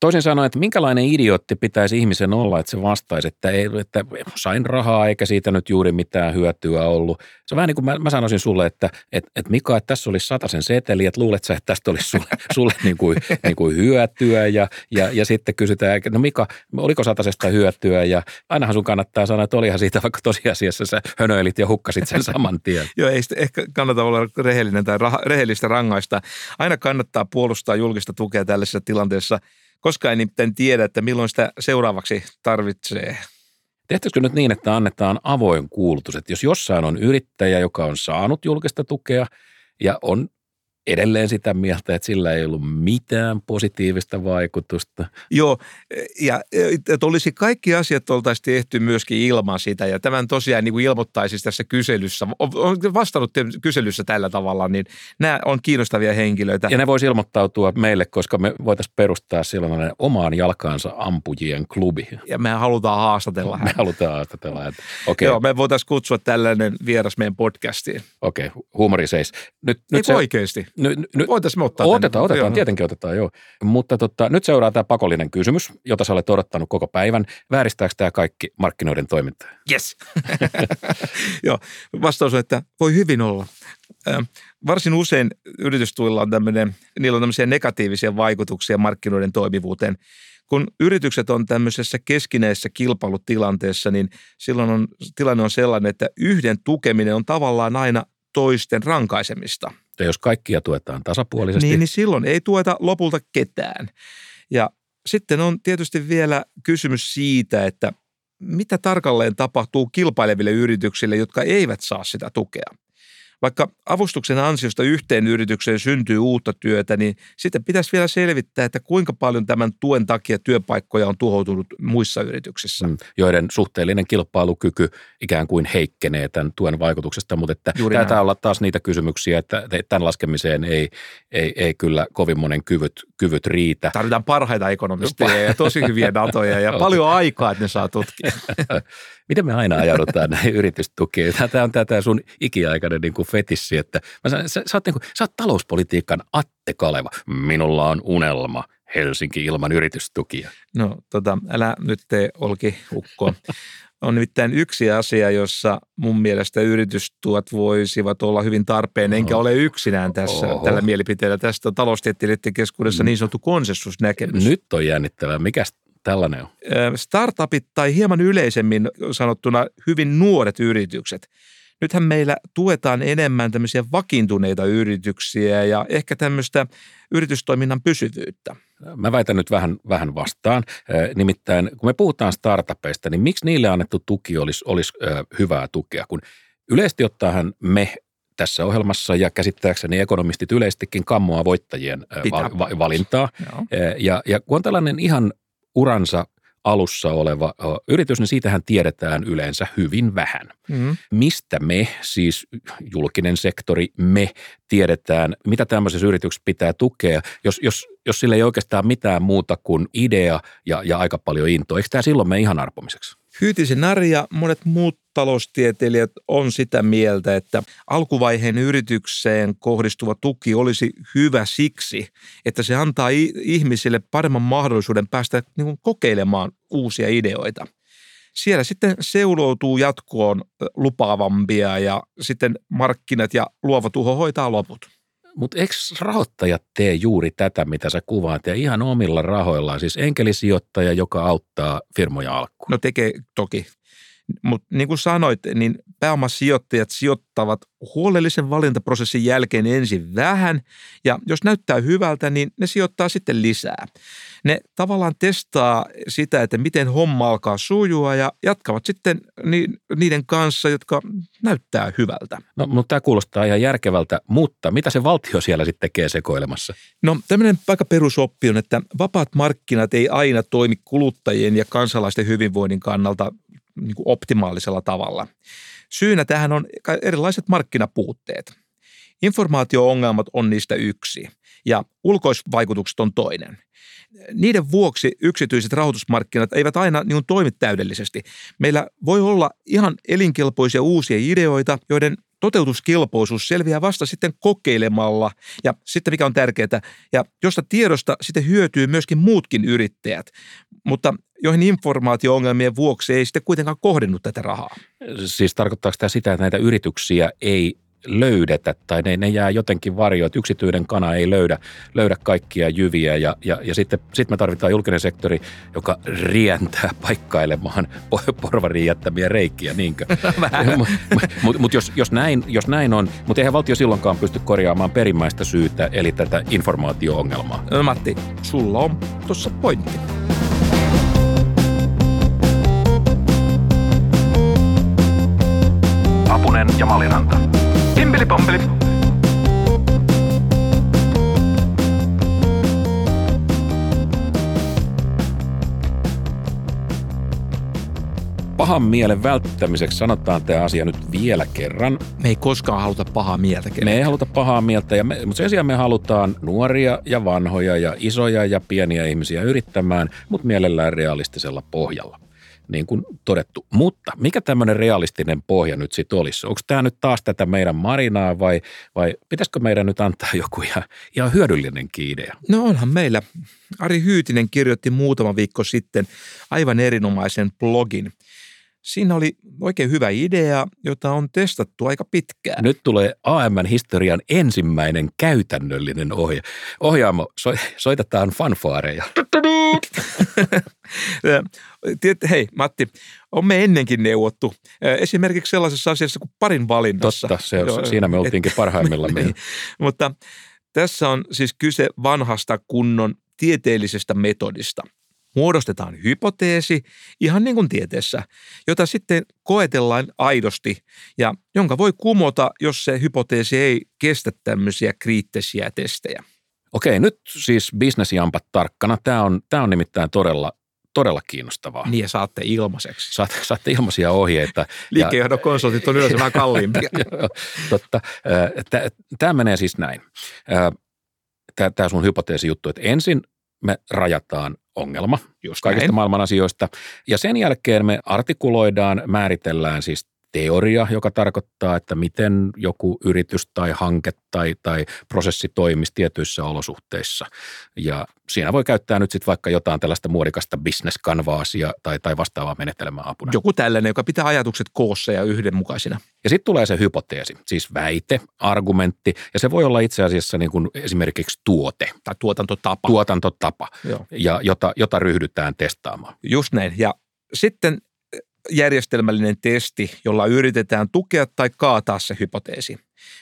Toisin sanoen, että minkälainen idiootti pitäisi ihmisen olla, että se vastaisi, että, ei, että sain rahaa eikä siitä nyt juuri mitään hyötyä ollut. Se on vähän niin kuin mä, mä sanoisin sulle, että, että, että Mika, että tässä olisi sen seteli, että luulet sä, että tästä olisi sulle, sulle niin kuin, niin kuin hyötyä ja, ja, ja sitten kysytään, no Mika, oliko satasesta hyötyä ja ainahan sun kannattaa sanoa, että olihan siitä, vaikka tosiasiassa sä hönöilit ja hukkasit sen saman tien. Joo, ei ehkä kannata olla rehellinen tai rah, rehellistä rangaista. Aina kannattaa puolustaa julkista tukea tällaisessa tilanteessa – koska ei nimittäin tiedä, että milloin sitä seuraavaksi tarvitsee. Tehtäisikö nyt niin, että annetaan avoin kuulutus, että jos jossain on yrittäjä, joka on saanut julkista tukea ja on edelleen sitä mieltä, että sillä ei ollut mitään positiivista vaikutusta. Joo, ja että olisi kaikki asiat oltaisiin tehty myöskin ilman sitä, ja tämän tosiaan niin kuin ilmoittaisi tässä kyselyssä, on vastannut kyselyssä tällä tavalla, niin nämä on kiinnostavia henkilöitä. Ja ne voisi ilmoittautua meille, koska me voitaisiin perustaa silloin omaan jalkaansa ampujien klubi. Ja me halutaan haastatella Me halutaan haastatella. Että, okay. Joo, me voitaisiin kutsua tällainen vieras meidän podcastiin. Okei, okay, huumori seis. Nyt, ei nyt se, oikeasti. Nyt, nyt, Voitaisiin ottaa Otetaan, tänne. otetaan, joo. tietenkin otetaan, joo. Mutta tota, nyt seuraa tämä pakollinen kysymys, jota sä olet odottanut koko päivän. Vääristääkö tämä kaikki markkinoiden toimintaa? Yes. joo, vastaus on, että voi hyvin olla. varsin usein yritystuilla on tämmöinen, niillä on tämmöisiä negatiivisia vaikutuksia markkinoiden toimivuuteen. Kun yritykset on tämmöisessä keskinäisessä kilpailutilanteessa, niin silloin on, tilanne on sellainen, että yhden tukeminen on tavallaan aina toisten rankaisemista – ja jos kaikkia tuetaan tasapuolisesti. Niin, niin silloin ei tueta lopulta ketään. Ja sitten on tietysti vielä kysymys siitä, että mitä tarkalleen tapahtuu kilpaileville yrityksille, jotka eivät saa sitä tukea. Vaikka avustuksen ansiosta yhteen yritykseen syntyy uutta työtä, niin sitten pitäisi vielä selvittää, että kuinka paljon tämän tuen takia työpaikkoja on tuhoutunut muissa yrityksissä. Mm, joiden suhteellinen kilpailukyky ikään kuin heikkenee tämän tuen vaikutuksesta, mutta että taitaa olla taas niitä kysymyksiä, että tämän laskemiseen ei, ei, ei kyllä kovin monen kyvyt, kyvyt riitä. Tarvitaan parhaita ekonomisteja ja tosi hyviä datoja ja paljon aikaa, että ne saa tutkia. Miten me aina ajaudutaan näihin yritystukiin? Tämä on tämä sun ikiaikainen niin kuin fetissi, että mä sanon, sä, sä, oot niin kuin, sä oot talouspolitiikan Atte Kaleva. Minulla on unelma. Helsinki ilman yritystukia. No tota, älä nyt tee olki ukko. On nimittäin yksi asia, jossa mun mielestä yritystuot voisivat olla hyvin tarpeen, enkä ole yksinään tässä Oho. tällä mielipiteellä. Tästä taloustieteilijöiden keskuudessa mm. niin sanottu konsensusnäkemys. Nyt on jännittävää. Mikäs tällainen on? Startupit tai hieman yleisemmin sanottuna hyvin nuoret yritykset. Nythän meillä tuetaan enemmän tämmöisiä vakiintuneita yrityksiä ja ehkä tämmöistä yritystoiminnan pysyvyyttä. Mä väitän nyt vähän, vähän vastaan. Nimittäin kun me puhutaan startupeista, niin miksi niille annettu tuki olisi, olisi hyvää tukea? Kun yleisesti ottaen me tässä ohjelmassa ja käsittääkseni ekonomistit yleistikin kammoa voittajien va, valintaa. Ja, ja kun on tällainen ihan uransa alussa oleva yritys, niin siitähän tiedetään yleensä hyvin vähän. Mm. Mistä me, siis julkinen sektori, me tiedetään, mitä tämmöisessä yrityksessä pitää tukea, jos, jos, jos sillä ei oikeastaan mitään muuta kuin idea ja, ja aika paljon intoa. Eikö tämä silloin me ihan arpomiseksi? Hyytisen Nari ja monet muut taloustieteilijät on sitä mieltä, että alkuvaiheen yritykseen kohdistuva tuki olisi hyvä siksi, että se antaa ihmisille paremman mahdollisuuden päästä niin kokeilemaan uusia ideoita. Siellä sitten seuloutuu jatkoon lupaavampia ja sitten markkinat ja luova tuho hoitaa loput. Mutta eikö rahoittajat tee juuri tätä, mitä sä kuvaat, ja ihan omilla rahoillaan, siis enkelisijoittaja, joka auttaa firmoja alkuun? No tekee toki. Mutta niin kuin sanoit, niin pääomasijoittajat sijoittavat huolellisen valintaprosessin jälkeen ensin vähän, ja jos näyttää hyvältä, niin ne sijoittaa sitten lisää. Ne tavallaan testaa sitä, että miten homma alkaa sujua, ja jatkavat sitten niiden kanssa, jotka näyttää hyvältä. No, mutta tämä kuulostaa ihan järkevältä, mutta mitä se valtio siellä sitten tekee sekoilemassa? No tämmöinen aika perusoppi on, että vapaat markkinat ei aina toimi kuluttajien ja kansalaisten hyvinvoinnin kannalta niin kuin optimaalisella tavalla. Syynä tähän on erilaiset markkinapuutteet. Informaatio-ongelmat on niistä yksi ja ulkoisvaikutukset on toinen. Niiden vuoksi yksityiset rahoitusmarkkinat eivät aina niin toimi täydellisesti. Meillä voi olla ihan elinkelpoisia uusia ideoita, joiden toteutuskelpoisuus selviää vasta sitten kokeilemalla ja sitten mikä on tärkeää, ja josta tiedosta sitten hyötyy myöskin muutkin yrittäjät, mutta joihin informaatio-ongelmien vuoksi ei sitten kuitenkaan kohdennut tätä rahaa. Siis tarkoittaako tämä sitä, että näitä yrityksiä ei löydetä tai ne, ne jää jotenkin varjoon, että yksityinen kana ei löydä, löydä kaikkia jyviä ja, ja, ja sitten sit me tarvitaan julkinen sektori, joka rientää paikkailemaan porvarin jättämiä reikiä, niinkö? Mutta mut, mut jos, jos, näin, jos näin on, mutta eihän valtio silloinkaan pysty korjaamaan perimmäistä syytä, eli tätä informaatio-ongelmaa. Matti, sulla on tuossa pointti. Ja Maliranta. Pimpeli pompeli. Pahan mielen välttämiseksi sanotaan tämä asia nyt vielä kerran. Me ei koskaan haluta pahaa mieltä. Me ei haluta pahaa mieltä, ja me, mutta sen sijaan me halutaan nuoria ja vanhoja ja isoja ja pieniä ihmisiä yrittämään, mutta mielellään realistisella pohjalla niin kuin todettu. Mutta mikä tämmöinen realistinen pohja nyt sitten olisi? Onko tämä nyt taas tätä meidän marinaa vai, vai pitäisikö meidän nyt antaa joku ihan, ihan hyödyllinenkin idea? No onhan meillä. Ari Hyytinen kirjoitti muutama viikko sitten aivan erinomaisen blogin. Siinä oli oikein hyvä idea, jota on testattu aika pitkään. Nyt tulee AMN-historian ensimmäinen käytännöllinen ohje. Ohjaamo, so, soitetaan fanfaareja. Hei Matti, on me ennenkin neuvottu. Esimerkiksi sellaisessa asiassa kuin parin valinnassa. Totta, se, Joo, siinä me oltiinkin et, parhaimmillamme. niin, mutta tässä on siis kyse vanhasta kunnon tieteellisestä metodista. Muodostetaan hypoteesi, ihan niin kuin tieteessä, jota sitten koetellaan aidosti ja jonka voi kumota, jos se hypoteesi ei kestä tämmöisiä kriittisiä testejä. Okei, nyt siis bisnesjampat tarkkana. Tämä on, tämä on nimittäin todella todella kiinnostavaa. Niin ja saatte ilmaiseksi. Saat, saatte ilmaisia ohjeita. Liikkeenjohdon konsultit on yleensä vähän kalliimpia. Totta. Tämä menee siis näin. Tämä sun hypoteesi juttu, että ensin me rajataan ongelma Just kaikista näin. maailman asioista ja sen jälkeen me artikuloidaan, määritellään siis teoria, joka tarkoittaa, että miten joku yritys tai hanke tai, tai prosessi toimisi tietyissä olosuhteissa. Ja siinä voi käyttää nyt sitten vaikka jotain tällaista muodikasta business canvasia tai, tai vastaavaa menetelmää apuna. Joku tällainen, joka pitää ajatukset koossa ja yhdenmukaisina. Ja sitten tulee se hypoteesi, siis väite, argumentti, ja se voi olla itse asiassa niin kuin esimerkiksi tuote. Tai tuotantotapa. Tuotantotapa, Joo. ja jota, jota ryhdytään testaamaan. Just näin. Ja sitten järjestelmällinen testi, jolla yritetään tukea tai kaataa se hypoteesi.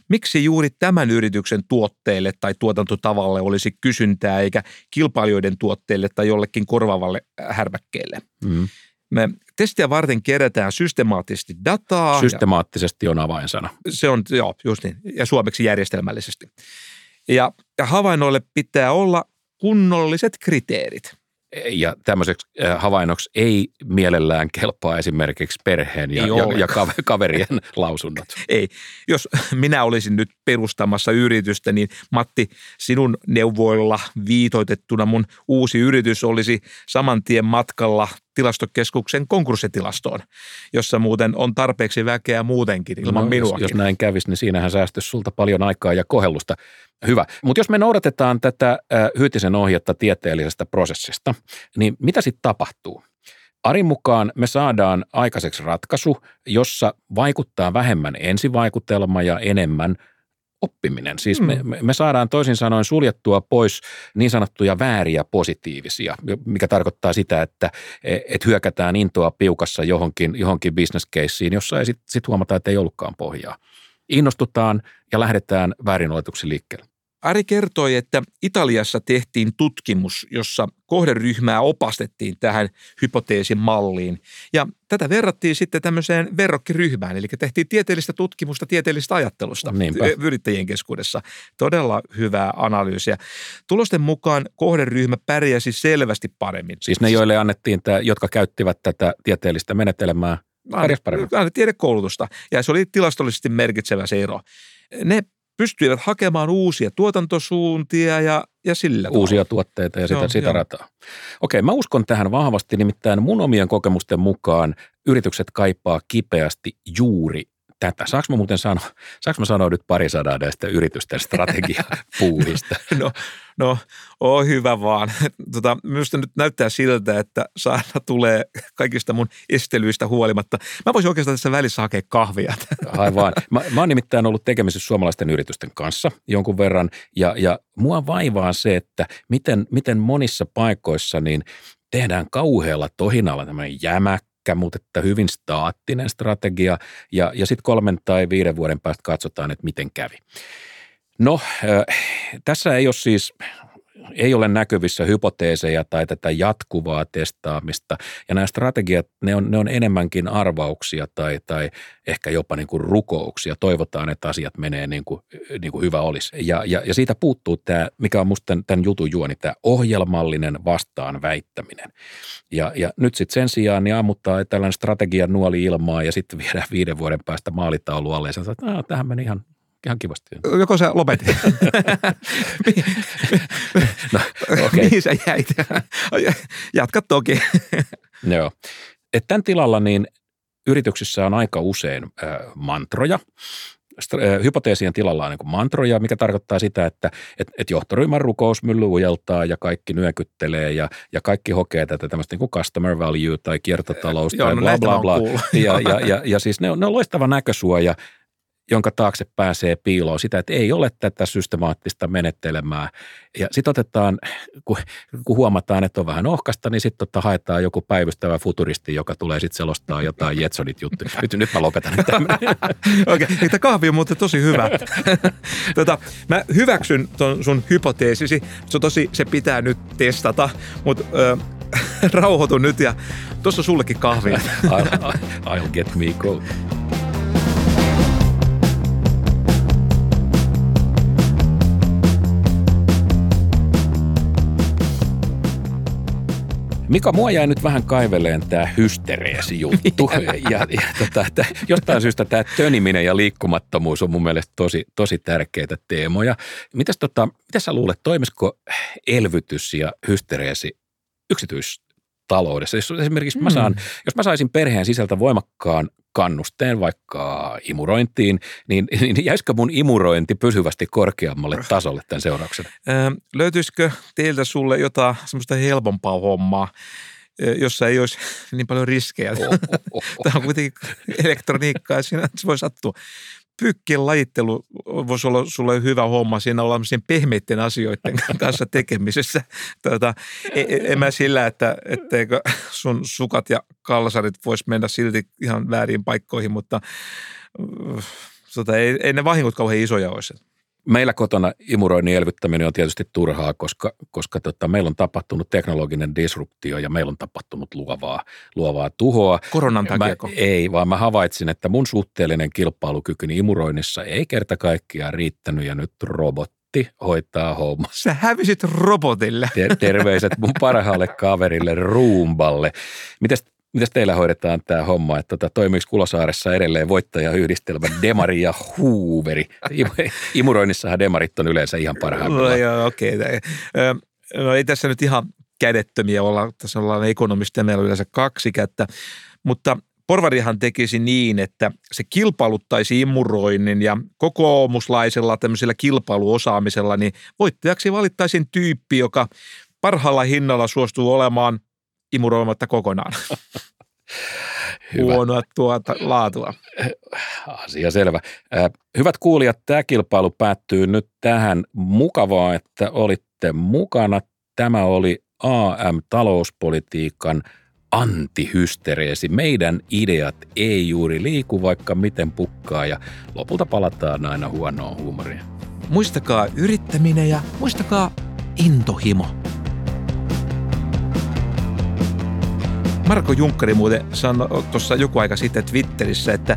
Miksi juuri tämän yrityksen tuotteelle tai tuotantotavalle olisi kysyntää eikä kilpailijoiden tuotteille tai jollekin korvaavalle härmäkkeelle? Mm. Me testiä varten kerätään systemaattisesti dataa. Systemaattisesti on avainsana. ja se on, joo, just niin, ja suomeksi järjestelmällisesti. Ja, ja havainnoille pitää olla kunnolliset kriteerit. Ja tämmöiseksi äh, havainnoksi ei mielellään kelpaa esimerkiksi perheen ja, ja, ja kaver- kaverien lausunnot. Ei, jos minä olisin nyt perustamassa yritystä, niin Matti, sinun neuvoilla viitoitettuna mun uusi yritys olisi saman tien matkalla tilastokeskuksen konkurssitilastoon, jossa muuten on tarpeeksi väkeä muutenkin ilman No, jos, minuakin. jos näin kävisi, niin siinähän säästyisi sulta paljon aikaa ja kohellusta. Hyvä. Mutta jos me noudatetaan tätä Hyytisen ohjetta tieteellisestä prosessista, niin mitä sitten tapahtuu? Arin mukaan me saadaan aikaiseksi ratkaisu, jossa vaikuttaa vähemmän ensivaikutelma ja enemmän oppiminen. Siis me, Mm. me, me saadaan toisin sanoen suljettua pois niin sanottuja vääriä positiivisia, mikä tarkoittaa sitä, että et hyökätään intoa piukassa johonkin, johonkin caseen, jossa ei sitten sit huomata, että ei ollutkaan pohjaa. Innostutaan ja lähdetään väärin oletuksen liikkeelle. Ari kertoi, että Italiassa tehtiin tutkimus, jossa kohderyhmää opastettiin tähän hypoteesin malliin. Ja tätä verrattiin sitten tämmöiseen verrokkiryhmään, eli tehtiin tieteellistä tutkimusta tieteellisestä ajattelusta Niinpä. yrittäjien keskuudessa. Todella hyvää analyysiä. Tulosten mukaan kohderyhmä pärjäsi selvästi paremmin. Siis ne, joille annettiin, tämä, jotka käyttivät tätä tieteellistä menetelmää, pärjäs paremmin. Aina tiedekoulutusta, ja se oli tilastollisesti merkitsevä se ero. Ne pystyivät hakemaan uusia tuotantosuuntia ja, ja sillä tavalla. uusia tuotteita ja sitä, Joo, sitä joo. rataa. Okei, mä uskon tähän vahvasti, nimittäin mun omien kokemusten mukaan yritykset kaipaa kipeästi juuri tätä. Saanko mä muuten sanoa, saanko mä sanoa nyt pari sadaa näistä yritysten strategiapuuhista? No, no oo hyvä vaan. Tota, minusta nyt näyttää siltä, että saana tulee kaikista mun estelyistä huolimatta. Mä voisin oikeastaan tässä välissä hakea kahvia. Aivan. Mä, mä oon nimittäin ollut tekemisissä suomalaisten yritysten kanssa jonkun verran, ja, ja mua vaivaa se, että miten, miten monissa paikoissa niin tehdään kauhealla tohinalla tämmöinen jämäkkä, mutta että hyvin staattinen strategia, ja, ja sitten kolmen tai viiden vuoden päästä katsotaan, että miten kävi. No, tässä ei ole siis ei ole näkyvissä hypoteeseja tai tätä jatkuvaa testaamista. Ja nämä strategiat, ne on, ne on enemmänkin arvauksia tai, tai ehkä jopa niin kuin rukouksia. Toivotaan, että asiat menee niin kuin, niin kuin hyvä olisi. Ja, ja, ja siitä puuttuu tämä, mikä on musta tämän, tämän jutun juoni, tämä ohjelmallinen vastaan väittäminen. Ja, ja nyt sitten sen sijaan niin ammuttaa tällainen strategian nuoli ilmaa ja sitten viedään viiden vuoden päästä maalitaulu alle ja sanotaan, että "Aa, tähän meni ihan, ihan kivasti. Joko sä lopetit? No, okei. Mihin sä jäit? Jatka toki. Joo. Et tämän tilalla niin yrityksissä on aika usein äh, mantroja. Äh, hypoteesien tilalla on niin mantroja, mikä tarkoittaa sitä, että et, et johtoryhmän rukousmylly ujeltaa ja kaikki nyökyttelee ja, ja kaikki hokee tätä tämmöistä niin customer value tai kiertotalous Joo, tai no bla bla bla. Ja, ja, ja, ja siis ne on, ne on loistava näkösuoja, jonka taakse pääsee piiloon sitä, että ei ole tätä systemaattista menettelemää. Ja sitten otetaan, kun, kun huomataan, että on vähän ohkasta, niin sitten tota haetaan joku päivystävä futuristi, joka tulee sitten selostaa jotain Jetsonit juttuja. Nyt, nyt mä lopetan. Okei, okay. tämä kahvi on muuten tosi hyvä. tota, mä hyväksyn ton sun hypoteesisi. Se, on tosi, se pitää nyt testata, mutta rauhoitu nyt ja tuossa sullekin kahvia. I'll, I'll get me go. Mika, mua jäi nyt vähän kaiveleen tämä hystereesi juttu. ja, ja tota, tää, jostain syystä tämä töniminen ja liikkumattomuus on mun mielestä tosi, tosi tärkeitä teemoja. Mitäs, tota, mitä sä luulet, toimisiko elvytys ja hystereesi yksityistaloudessa? Jos esimerkiksi mä saan, jos mä saisin perheen sisältä voimakkaan kannusteen vaikka imurointiin, niin, niin jäisikö mun imurointi pysyvästi korkeammalle tasolle tämän seurauksena? Öö, löytyisikö teiltä sulle jotain semmoista helpompaa hommaa, jossa ei olisi niin paljon riskejä. Oh, oh, oh. Tämä on kuitenkin elektroniikkaa ja siinä se voi sattua pyykkien lajittelu voisi olla sulle hyvä homma siinä olla pehmeiden asioiden kanssa tekemisessä. Tuota, en, e, en mä sillä, että etteikö sun sukat ja kalsarit vois mennä silti ihan väärin paikkoihin, mutta tuota, ei, ei ne vahingot kauhean isoja olisi meillä kotona imuroinnin elvyttäminen on tietysti turhaa, koska, koska tota, meillä on tapahtunut teknologinen disruptio ja meillä on tapahtunut luovaa, luovaa tuhoa. Koronan takia? Ei, vaan mä havaitsin, että mun suhteellinen kilpailukykyni imuroinnissa ei kerta kaikkiaan riittänyt ja nyt robotti hoitaa homma. Sä hävisit robotille. Terveiset mun parhaalle kaverille Ruumballe. Mites Mitäs teillä hoidetaan tämä homma, että tota, toimiiko Kulosaaressa edelleen voittajayhdistelmä Demari ja Hooveri? Imuroinnissahan Demarit on yleensä ihan parhaimmillaan. No joo, okei. Okay. No ei tässä nyt ihan kädettömiä olla, tässä ollaan ekonomista meillä on yleensä kaksi kättä, mutta Porvarihan tekisi niin, että se kilpailuttaisi imuroinnin ja kokoomuslaisella tämmöisellä kilpailuosaamisella, niin voittajaksi valittaisiin tyyppi, joka parhaalla hinnalla suostuu olemaan imuroimatta kokonaan. Hyvä. Huonoa tuota laatua. Asia selvä. Hyvät kuulijat, tämä kilpailu päättyy nyt tähän. Mukavaa, että olitte mukana. Tämä oli AM-talouspolitiikan antihystereesi. Meidän ideat ei juuri liiku, vaikka miten pukkaa ja lopulta palataan aina huonoon huumoriin. Muistakaa yrittäminen ja muistakaa intohimo. Marko Junkkari muuten sanoi tuossa joku aika sitten Twitterissä, että,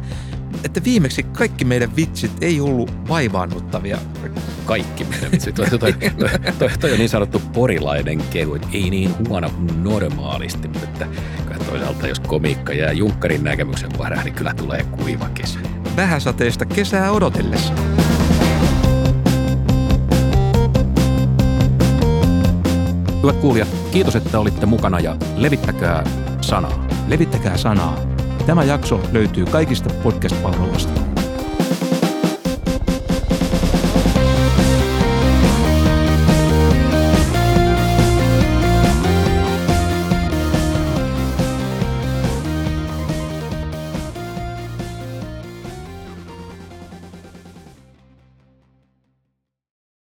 että viimeksi kaikki meidän vitsit ei ollut vaivaannuttavia. Kaikki meidän vitsit. Toi, toi, toi, toi, toi on niin sanottu porilainen kehu, että ei niin huono kuin normaalisti, mutta että toisaalta jos komiikka jää Junkkarin näkemyksen varaan, niin kyllä tulee kuiva kesä. Vähäsateista kesää odotellessa. Hyvät kuulijat, kiitos, että olitte mukana ja levittäkää sanaa. Levittäkää sanaa. Tämä jakso löytyy kaikista podcast-palveluista.